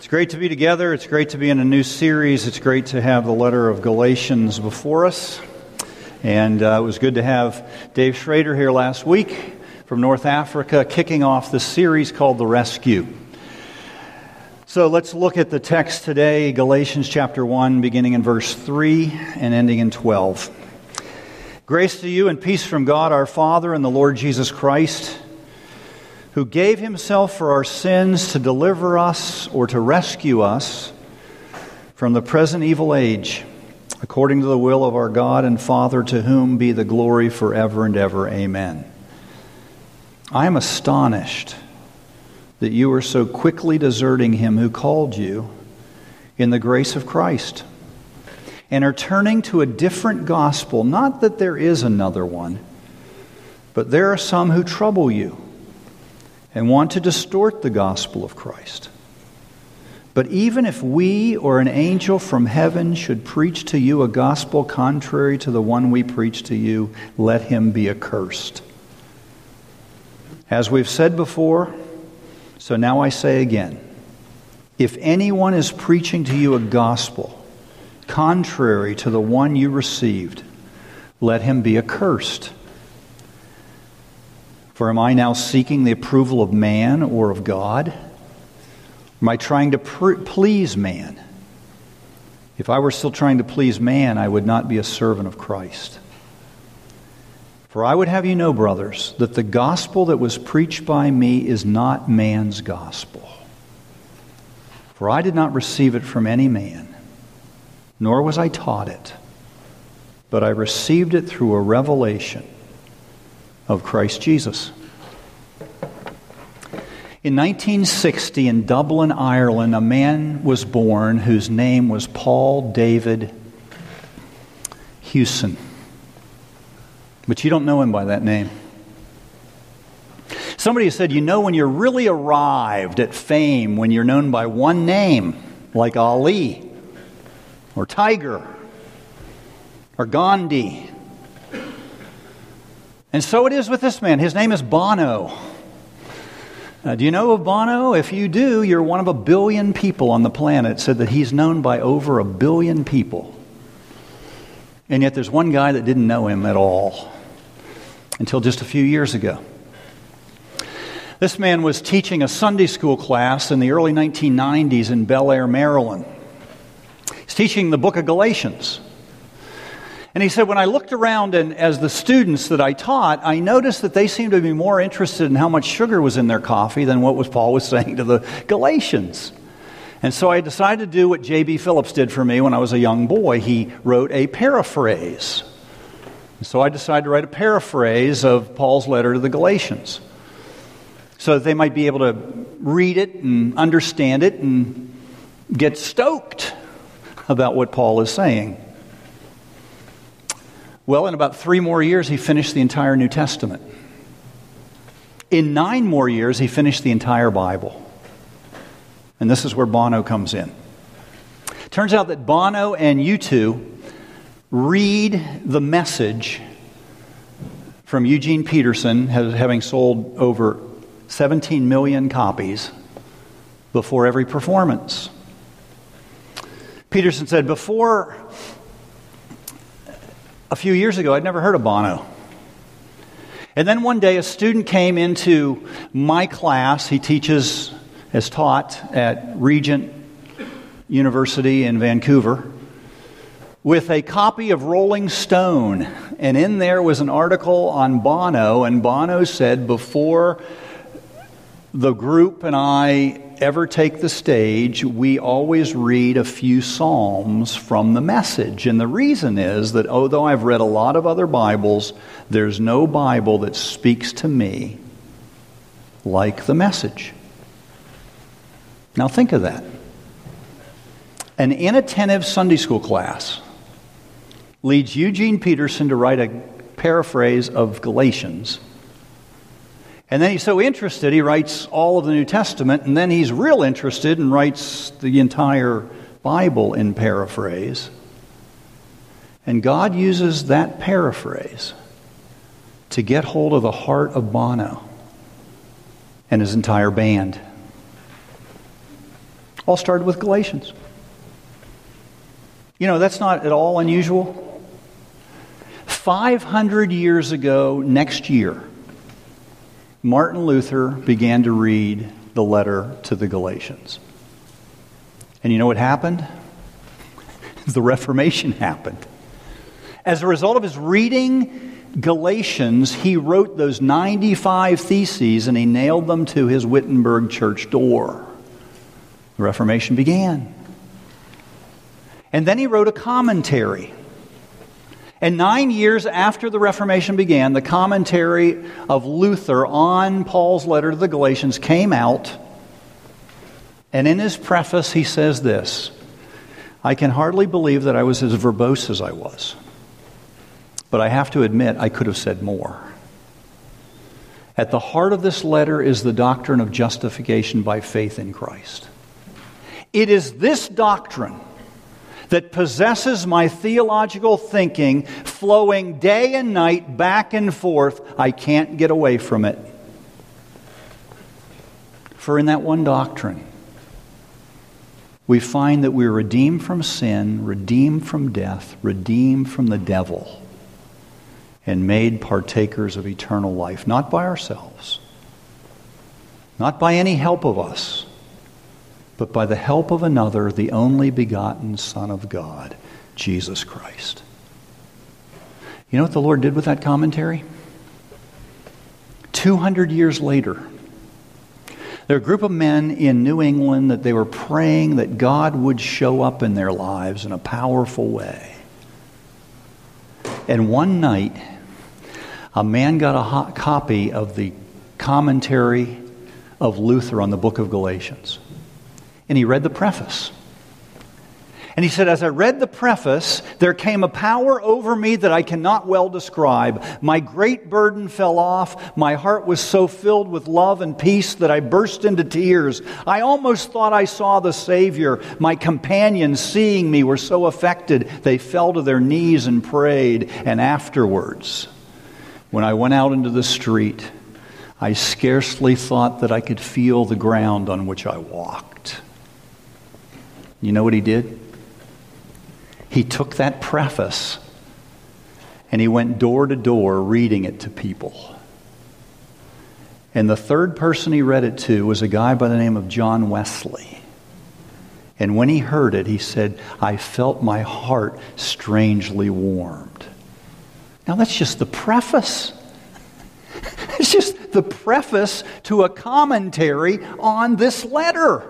It's great to be together. It's great to be in a new series. It's great to have the letter of Galatians before us. And uh, it was good to have Dave Schrader here last week from North Africa, kicking off the series called The Rescue. So let's look at the text today Galatians chapter 1, beginning in verse 3 and ending in 12. Grace to you and peace from God our Father and the Lord Jesus Christ who gave himself for our sins to deliver us or to rescue us from the present evil age, according to the will of our God and Father, to whom be the glory forever and ever. Amen. I am astonished that you are so quickly deserting him who called you in the grace of Christ and are turning to a different gospel. Not that there is another one, but there are some who trouble you and want to distort the gospel of Christ. But even if we or an angel from heaven should preach to you a gospel contrary to the one we preach to you, let him be accursed. As we've said before, so now I say again if anyone is preaching to you a gospel contrary to the one you received, let him be accursed. For am I now seeking the approval of man or of God? Am I trying to pr- please man? If I were still trying to please man, I would not be a servant of Christ. For I would have you know, brothers, that the gospel that was preached by me is not man's gospel. For I did not receive it from any man, nor was I taught it, but I received it through a revelation of Christ Jesus. In 1960, in Dublin, Ireland, a man was born whose name was Paul David Hewson. But you don't know him by that name. Somebody said, You know, when you're really arrived at fame, when you're known by one name, like Ali, or Tiger, or Gandhi, and so it is with this man. His name is Bono. Uh, do you know of Bono? If you do, you're one of a billion people on the planet. Said that he's known by over a billion people. And yet there's one guy that didn't know him at all until just a few years ago. This man was teaching a Sunday school class in the early 1990s in Bel Air, Maryland. He's teaching the book of Galatians. And he said, when I looked around and as the students that I taught, I noticed that they seemed to be more interested in how much sugar was in their coffee than what was Paul was saying to the Galatians. And so I decided to do what J.B. Phillips did for me when I was a young boy. He wrote a paraphrase. So I decided to write a paraphrase of Paul's letter to the Galatians so that they might be able to read it and understand it and get stoked about what Paul is saying. Well, in about three more years, he finished the entire New Testament. In nine more years, he finished the entire Bible. And this is where Bono comes in. Turns out that Bono and U2 read the message from Eugene Peterson, having sold over 17 million copies before every performance. Peterson said, Before a few years ago, I'd never heard of Bono. And then one day, a student came into my class. He teaches, as taught, at Regent University in Vancouver, with a copy of Rolling Stone. And in there was an article on Bono, and Bono said, Before the group and I ever take the stage, we always read a few Psalms from the message. And the reason is that although I've read a lot of other Bibles, there's no Bible that speaks to me like the message. Now think of that. An inattentive Sunday school class leads Eugene Peterson to write a paraphrase of Galatians and then he's so interested, he writes all of the New Testament, and then he's real interested and writes the entire Bible in paraphrase. And God uses that paraphrase to get hold of the heart of Bono and his entire band. All started with Galatians. You know, that's not at all unusual. 500 years ago, next year, Martin Luther began to read the letter to the Galatians. And you know what happened? the Reformation happened. As a result of his reading Galatians, he wrote those 95 theses and he nailed them to his Wittenberg church door. The Reformation began. And then he wrote a commentary. And nine years after the Reformation began, the commentary of Luther on Paul's letter to the Galatians came out. And in his preface, he says this I can hardly believe that I was as verbose as I was. But I have to admit, I could have said more. At the heart of this letter is the doctrine of justification by faith in Christ. It is this doctrine that possesses my theological thinking, flowing day and night back and forth. I can't get away from it. For in that one doctrine, we find that we're redeemed from sin, redeemed from death, redeemed from the devil, and made partakers of eternal life, not by ourselves, not by any help of us but by the help of another, the only begotten Son of God, Jesus Christ. You know what the Lord did with that commentary? 200 years later, there were a group of men in New England that they were praying that God would show up in their lives in a powerful way. And one night, a man got a hot copy of the commentary of Luther on the book of Galatians and he read the preface. And he said, As I read the preface, there came a power over me that I cannot well describe. My great burden fell off. My heart was so filled with love and peace that I burst into tears. I almost thought I saw the Savior. My companions, seeing me, were so affected, they fell to their knees and prayed. And afterwards, when I went out into the street, I scarcely thought that I could feel the ground on which I walked. You know what he did? He took that preface and he went door to door reading it to people. And the third person he read it to was a guy by the name of John Wesley. And when he heard it, he said, I felt my heart strangely warmed. Now, that's just the preface. It's just the preface to a commentary on this letter.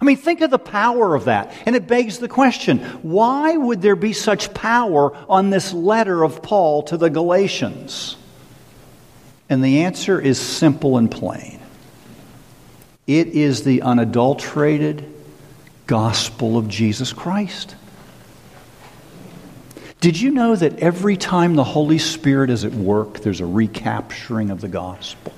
I mean, think of the power of that. And it begs the question why would there be such power on this letter of Paul to the Galatians? And the answer is simple and plain it is the unadulterated gospel of Jesus Christ. Did you know that every time the Holy Spirit is at work, there's a recapturing of the gospel?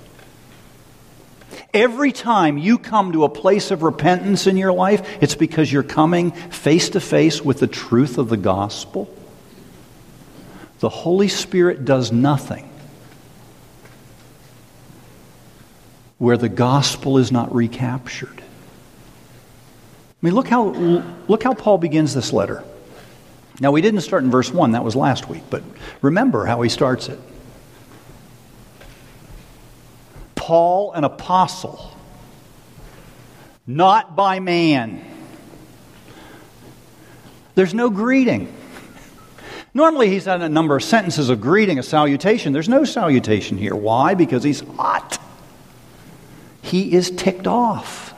Every time you come to a place of repentance in your life, it's because you're coming face to face with the truth of the gospel. The Holy Spirit does nothing where the gospel is not recaptured. I mean, look how, look how Paul begins this letter. Now, we didn't start in verse 1, that was last week, but remember how he starts it. Paul, an apostle, not by man. There's no greeting. Normally, he's had a number of sentences of greeting, a salutation. There's no salutation here. Why? Because he's hot. He is ticked off.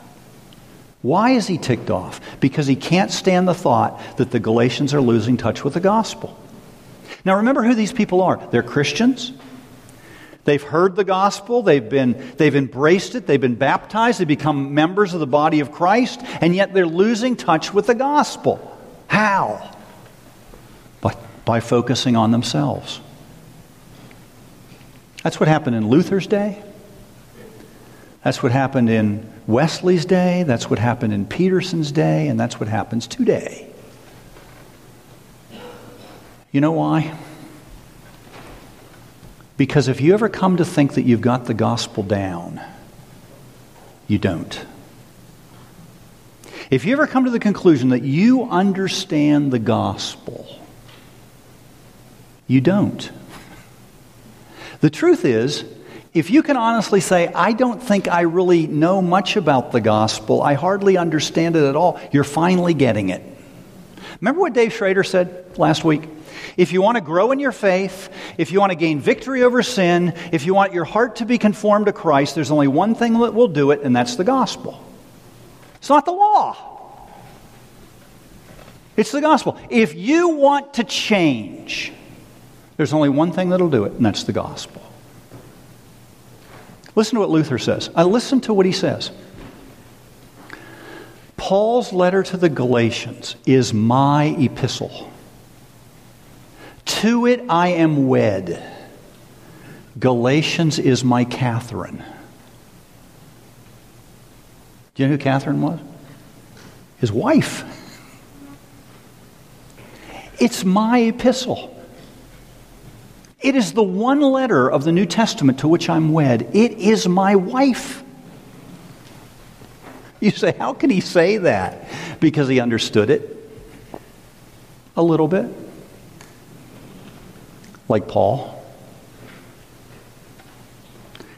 Why is he ticked off? Because he can't stand the thought that the Galatians are losing touch with the gospel. Now, remember who these people are. They're Christians, They've heard the gospel, they've, been, they've embraced it, they've been baptized, they've become members of the body of Christ, and yet they're losing touch with the gospel. How? By, by focusing on themselves. That's what happened in Luther's day. That's what happened in Wesley's day. That's what happened in Peterson's day. And that's what happens today. You know why? Because if you ever come to think that you've got the gospel down, you don't. If you ever come to the conclusion that you understand the gospel, you don't. The truth is, if you can honestly say, I don't think I really know much about the gospel, I hardly understand it at all, you're finally getting it. Remember what Dave Schrader said last week? If you want to grow in your faith, if you want to gain victory over sin, if you want your heart to be conformed to Christ, there's only one thing that will do it, and that's the gospel. It's not the law, it's the gospel. If you want to change, there's only one thing that'll do it, and that's the gospel. Listen to what Luther says. I listen to what he says. Paul's letter to the Galatians is my epistle. To it I am wed. Galatians is my Catherine. Do you know who Catherine was? His wife. It's my epistle. It is the one letter of the New Testament to which I'm wed. It is my wife. You say, how can he say that? Because he understood it a little bit like Paul.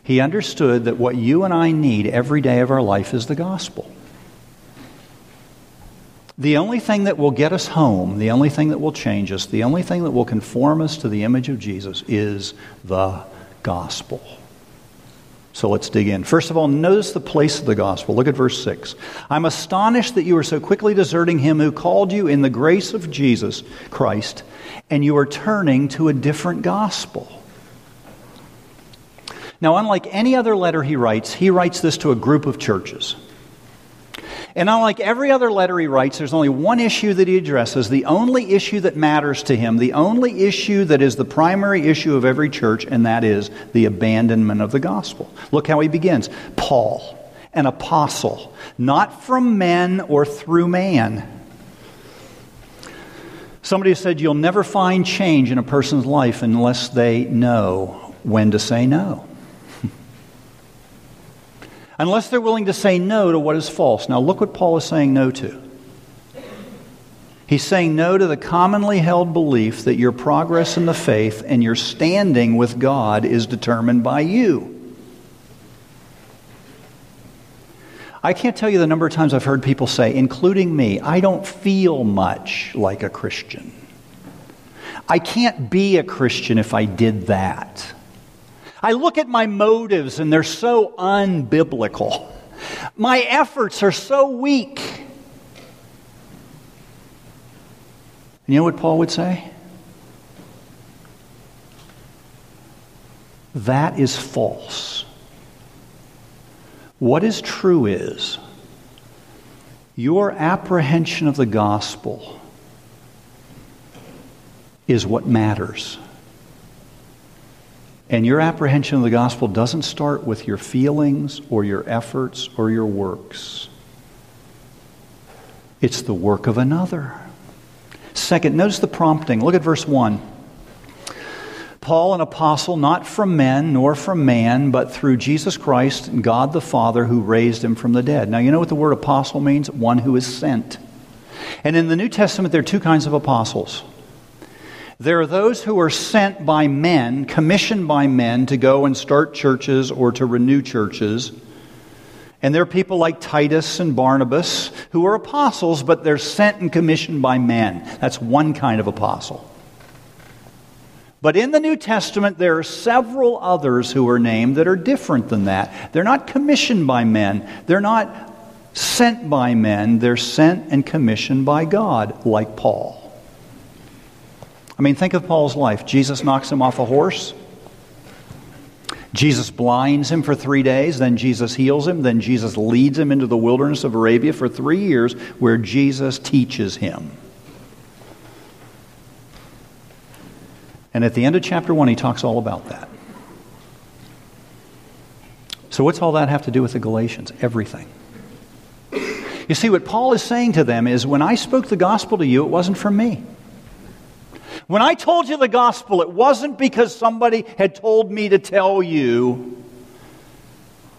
He understood that what you and I need every day of our life is the gospel. The only thing that will get us home, the only thing that will change us, the only thing that will conform us to the image of Jesus is the gospel. So let's dig in. First of all, notice the place of the gospel. Look at verse 6. I'm astonished that you are so quickly deserting him who called you in the grace of Jesus Christ and you are turning to a different gospel. Now, unlike any other letter he writes, he writes this to a group of churches. And unlike every other letter he writes, there's only one issue that he addresses, the only issue that matters to him, the only issue that is the primary issue of every church, and that is the abandonment of the gospel. Look how he begins Paul, an apostle, not from men or through man Somebody said you'll never find change in a person's life unless they know when to say no. Unless they're willing to say no to what is false. Now, look what Paul is saying no to. He's saying no to the commonly held belief that your progress in the faith and your standing with God is determined by you. I can't tell you the number of times I've heard people say, including me, I don't feel much like a Christian. I can't be a Christian if I did that. I look at my motives and they're so unbiblical. My efforts are so weak. And you know what Paul would say? That is false. What is true is your apprehension of the gospel is what matters. And your apprehension of the gospel doesn't start with your feelings or your efforts or your works. It's the work of another. Second, notice the prompting. Look at verse 1. Paul, an apostle, not from men nor from man, but through Jesus Christ and God the Father who raised him from the dead. Now, you know what the word apostle means? One who is sent. And in the New Testament, there are two kinds of apostles. There are those who are sent by men, commissioned by men to go and start churches or to renew churches. And there are people like Titus and Barnabas who are apostles, but they're sent and commissioned by men. That's one kind of apostle. But in the New Testament, there are several others who are named that are different than that. They're not commissioned by men, they're not sent by men, they're sent and commissioned by God, like Paul. I mean, think of Paul's life. Jesus knocks him off a horse. Jesus blinds him for three days, then Jesus heals him, then Jesus leads him into the wilderness of Arabia for three years, where Jesus teaches him. And at the end of chapter 1, he talks all about that. So, what's all that have to do with the Galatians? Everything. You see, what Paul is saying to them is when I spoke the gospel to you, it wasn't from me. When I told you the gospel, it wasn't because somebody had told me to tell you.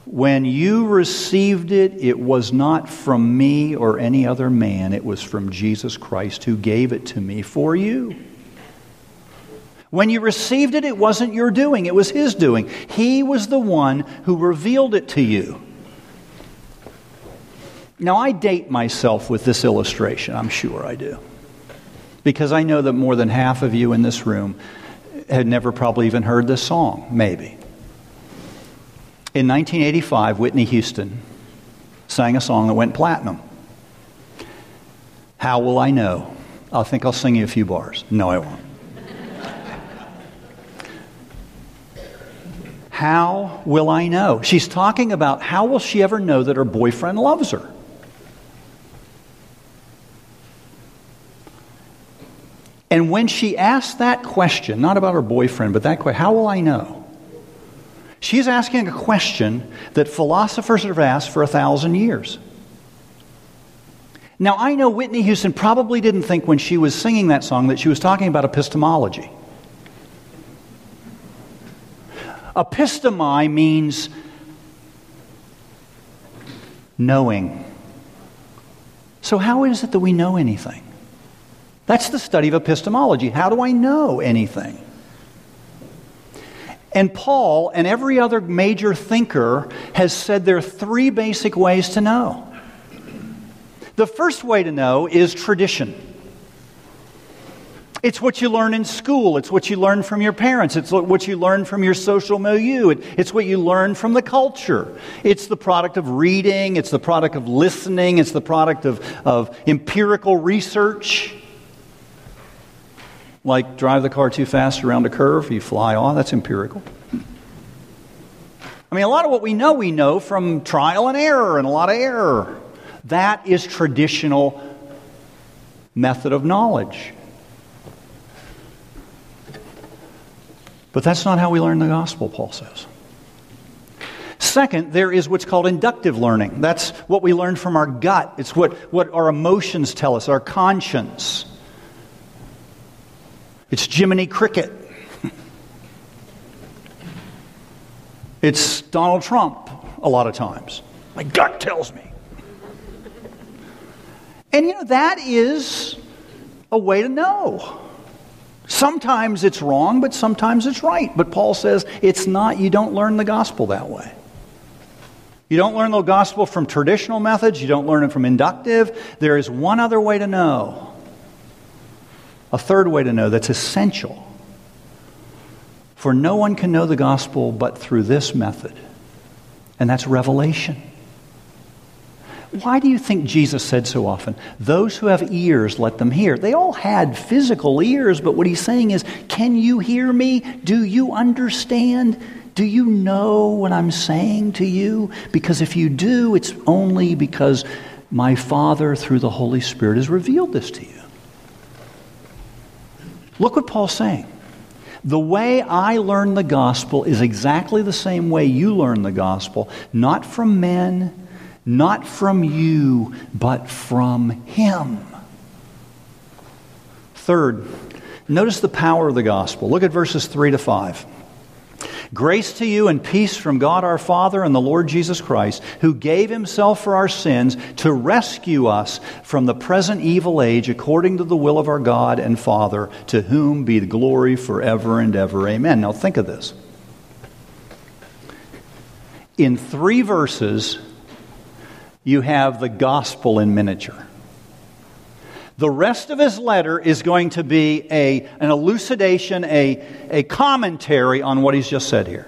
When you received it, it was not from me or any other man, it was from Jesus Christ who gave it to me for you. When you received it, it wasn't your doing, it was His doing. He was the one who revealed it to you. Now, I date myself with this illustration, I'm sure I do. Because I know that more than half of you in this room had never probably even heard this song, maybe. In 1985, Whitney Houston sang a song that went platinum. How will I know? I think I'll sing you a few bars. No, I won't. How will I know? She's talking about how will she ever know that her boyfriend loves her? And when she asked that question, not about her boyfriend, but that question, how will I know? She's asking a question that philosophers have asked for a thousand years. Now, I know Whitney Houston probably didn't think when she was singing that song that she was talking about epistemology. Epistemi means knowing. So, how is it that we know anything? That's the study of epistemology. How do I know anything? And Paul and every other major thinker has said there are three basic ways to know. The first way to know is tradition. It's what you learn in school. It's what you learn from your parents. It's what you learn from your social milieu. It's what you learn from the culture. It's the product of reading. It's the product of listening. It's the product of, of empirical research. Like drive the car too fast around a curve, you fly off. That's empirical. I mean, a lot of what we know, we know from trial and error and a lot of error. That is traditional method of knowledge. But that's not how we learn the gospel, Paul says. Second, there is what's called inductive learning. That's what we learn from our gut. It's what, what our emotions tell us, our conscience. It's Jiminy Cricket. it's Donald Trump a lot of times. My gut tells me. And you know, that is a way to know. Sometimes it's wrong, but sometimes it's right. But Paul says it's not, you don't learn the gospel that way. You don't learn the gospel from traditional methods, you don't learn it from inductive. There is one other way to know, a third way to know that's essential. For no one can know the gospel but through this method, and that's revelation. Why do you think Jesus said so often, Those who have ears, let them hear? They all had physical ears, but what he's saying is, Can you hear me? Do you understand? Do you know what I'm saying to you? Because if you do, it's only because my Father, through the Holy Spirit, has revealed this to you. Look what Paul's saying. The way I learn the gospel is exactly the same way you learn the gospel, not from men not from you, but from Him. Third, notice the power of the gospel. Look at verses 3 to 5. Grace to you and peace from God our Father and the Lord Jesus Christ, who gave himself for our sins to rescue us from the present evil age according to the will of our God and Father, to whom be the glory forever and ever. Amen. Now think of this. In three verses, you have the gospel in miniature. The rest of his letter is going to be a, an elucidation, a, a commentary on what he's just said here.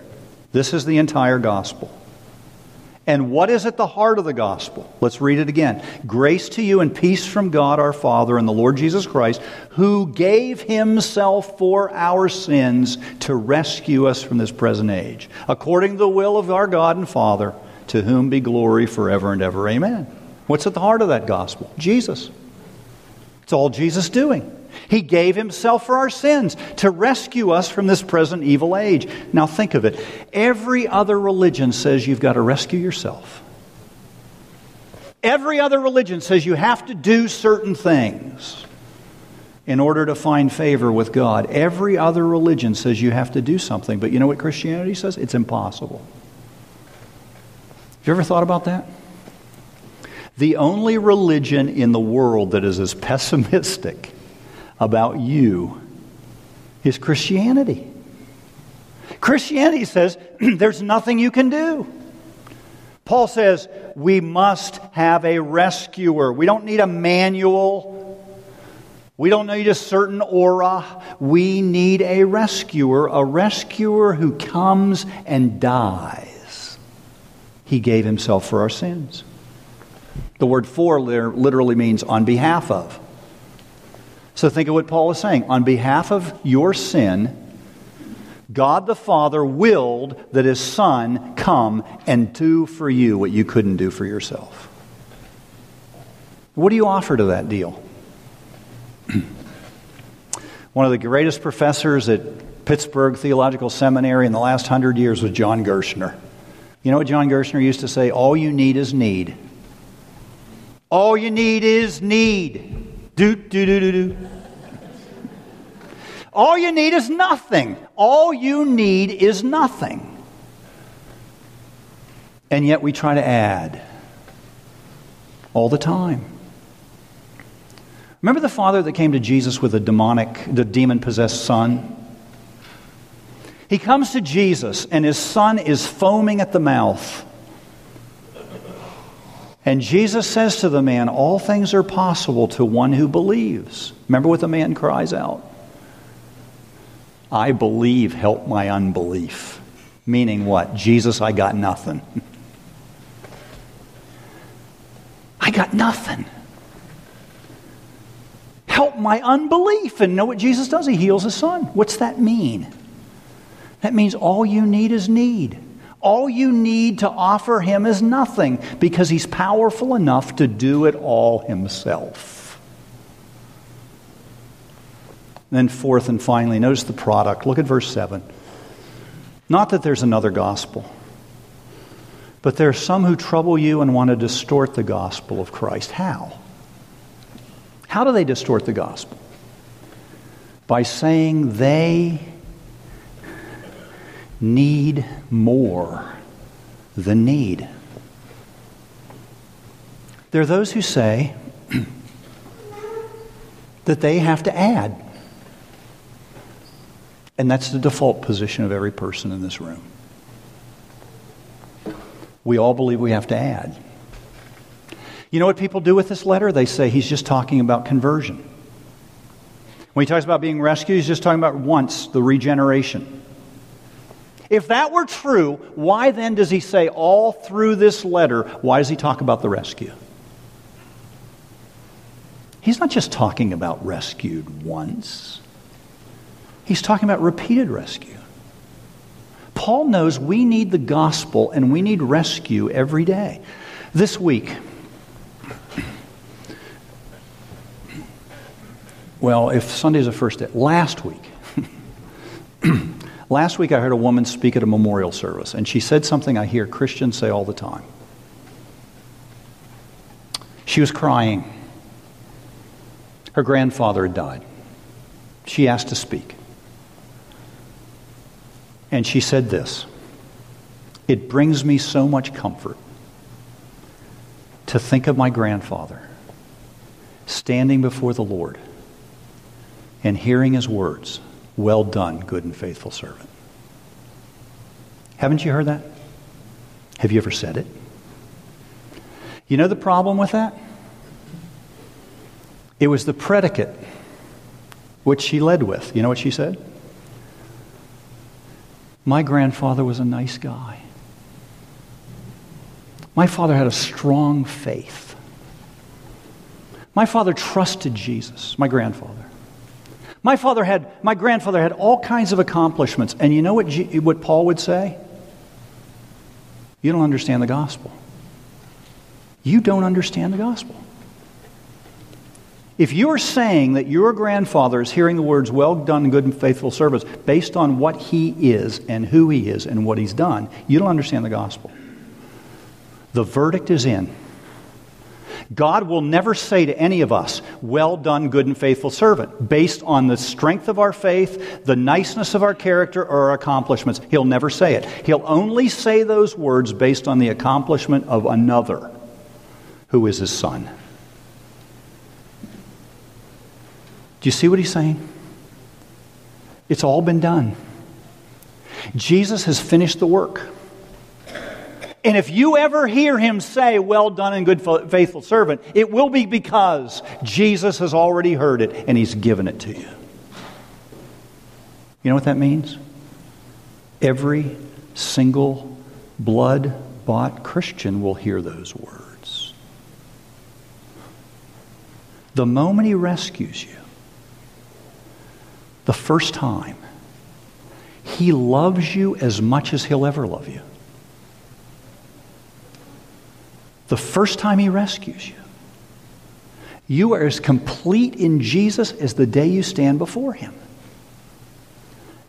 This is the entire gospel. And what is at the heart of the gospel? Let's read it again. Grace to you and peace from God our Father and the Lord Jesus Christ, who gave himself for our sins to rescue us from this present age, according to the will of our God and Father to whom be glory forever and ever. Amen. What's at the heart of that gospel? Jesus. It's all Jesus doing. He gave himself for our sins to rescue us from this present evil age. Now think of it. Every other religion says you've got to rescue yourself. Every other religion says you have to do certain things in order to find favor with God. Every other religion says you have to do something. But you know what Christianity says? It's impossible. Have you ever thought about that? The only religion in the world that is as pessimistic about you is Christianity. Christianity says there's nothing you can do. Paul says we must have a rescuer. We don't need a manual. We don't need a certain aura. We need a rescuer, a rescuer who comes and dies. He gave himself for our sins. The word for literally means on behalf of. So think of what Paul is saying. On behalf of your sin, God the Father willed that his Son come and do for you what you couldn't do for yourself. What do you offer to that deal? One of the greatest professors at Pittsburgh Theological Seminary in the last hundred years was John Gerstner. You know what John Gerstner used to say? All you need is need. All you need is need. Do, do, do, do, do. All you need is nothing. All you need is nothing. And yet we try to add all the time. Remember the father that came to Jesus with a demonic, the demon possessed son? He comes to Jesus, and his son is foaming at the mouth. And Jesus says to the man, All things are possible to one who believes. Remember what the man cries out? I believe, help my unbelief. Meaning what? Jesus, I got nothing. I got nothing help my unbelief. And know what Jesus does? He heals his son. What's that mean? That means all you need is need. All you need to offer him is nothing because he's powerful enough to do it all himself. then, fourth and finally, notice the product. Look at verse 7. Not that there's another gospel, but there are some who trouble you and want to distort the gospel of Christ. How? How do they distort the gospel? By saying they need more than need. There are those who say that they have to add. And that's the default position of every person in this room. We all believe we have to add. You know what people do with this letter? They say he's just talking about conversion. When he talks about being rescued, he's just talking about once, the regeneration. If that were true, why then does he say all through this letter, why does he talk about the rescue? He's not just talking about rescued once, he's talking about repeated rescue. Paul knows we need the gospel and we need rescue every day. This week, Well, if Sunday's the first day, last week, last week I heard a woman speak at a memorial service, and she said something I hear Christians say all the time. She was crying. Her grandfather had died. She asked to speak. And she said this It brings me so much comfort to think of my grandfather standing before the Lord and hearing his words, Well done, good and faithful servant. Haven't you heard that? Have you ever said it? You know the problem with that? It was the predicate which she led with. You know what she said? My grandfather was a nice guy. My father had a strong faith. My father trusted Jesus, my grandfather. My father had, my grandfather had all kinds of accomplishments. And you know what, G, what Paul would say? You don't understand the gospel. You don't understand the gospel. If you're saying that your grandfather is hearing the words, well done, good and faithful service, based on what he is and who he is and what he's done, you don't understand the gospel. The verdict is in. God will never say to any of us, Well done, good and faithful servant, based on the strength of our faith, the niceness of our character, or our accomplishments. He'll never say it. He'll only say those words based on the accomplishment of another, who is his son. Do you see what he's saying? It's all been done. Jesus has finished the work. And if you ever hear him say, Well done and good faithful servant, it will be because Jesus has already heard it and he's given it to you. You know what that means? Every single blood bought Christian will hear those words. The moment he rescues you, the first time, he loves you as much as he'll ever love you. The first time He rescues you, you are as complete in Jesus as the day you stand before Him.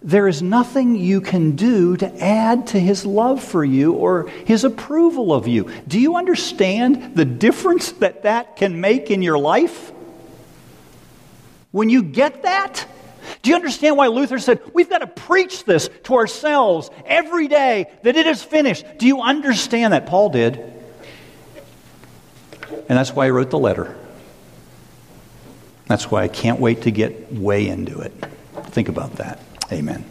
There is nothing you can do to add to His love for you or His approval of you. Do you understand the difference that that can make in your life? When you get that, do you understand why Luther said, We've got to preach this to ourselves every day that it is finished? Do you understand that? Paul did. And that's why I wrote the letter. That's why I can't wait to get way into it. Think about that. Amen.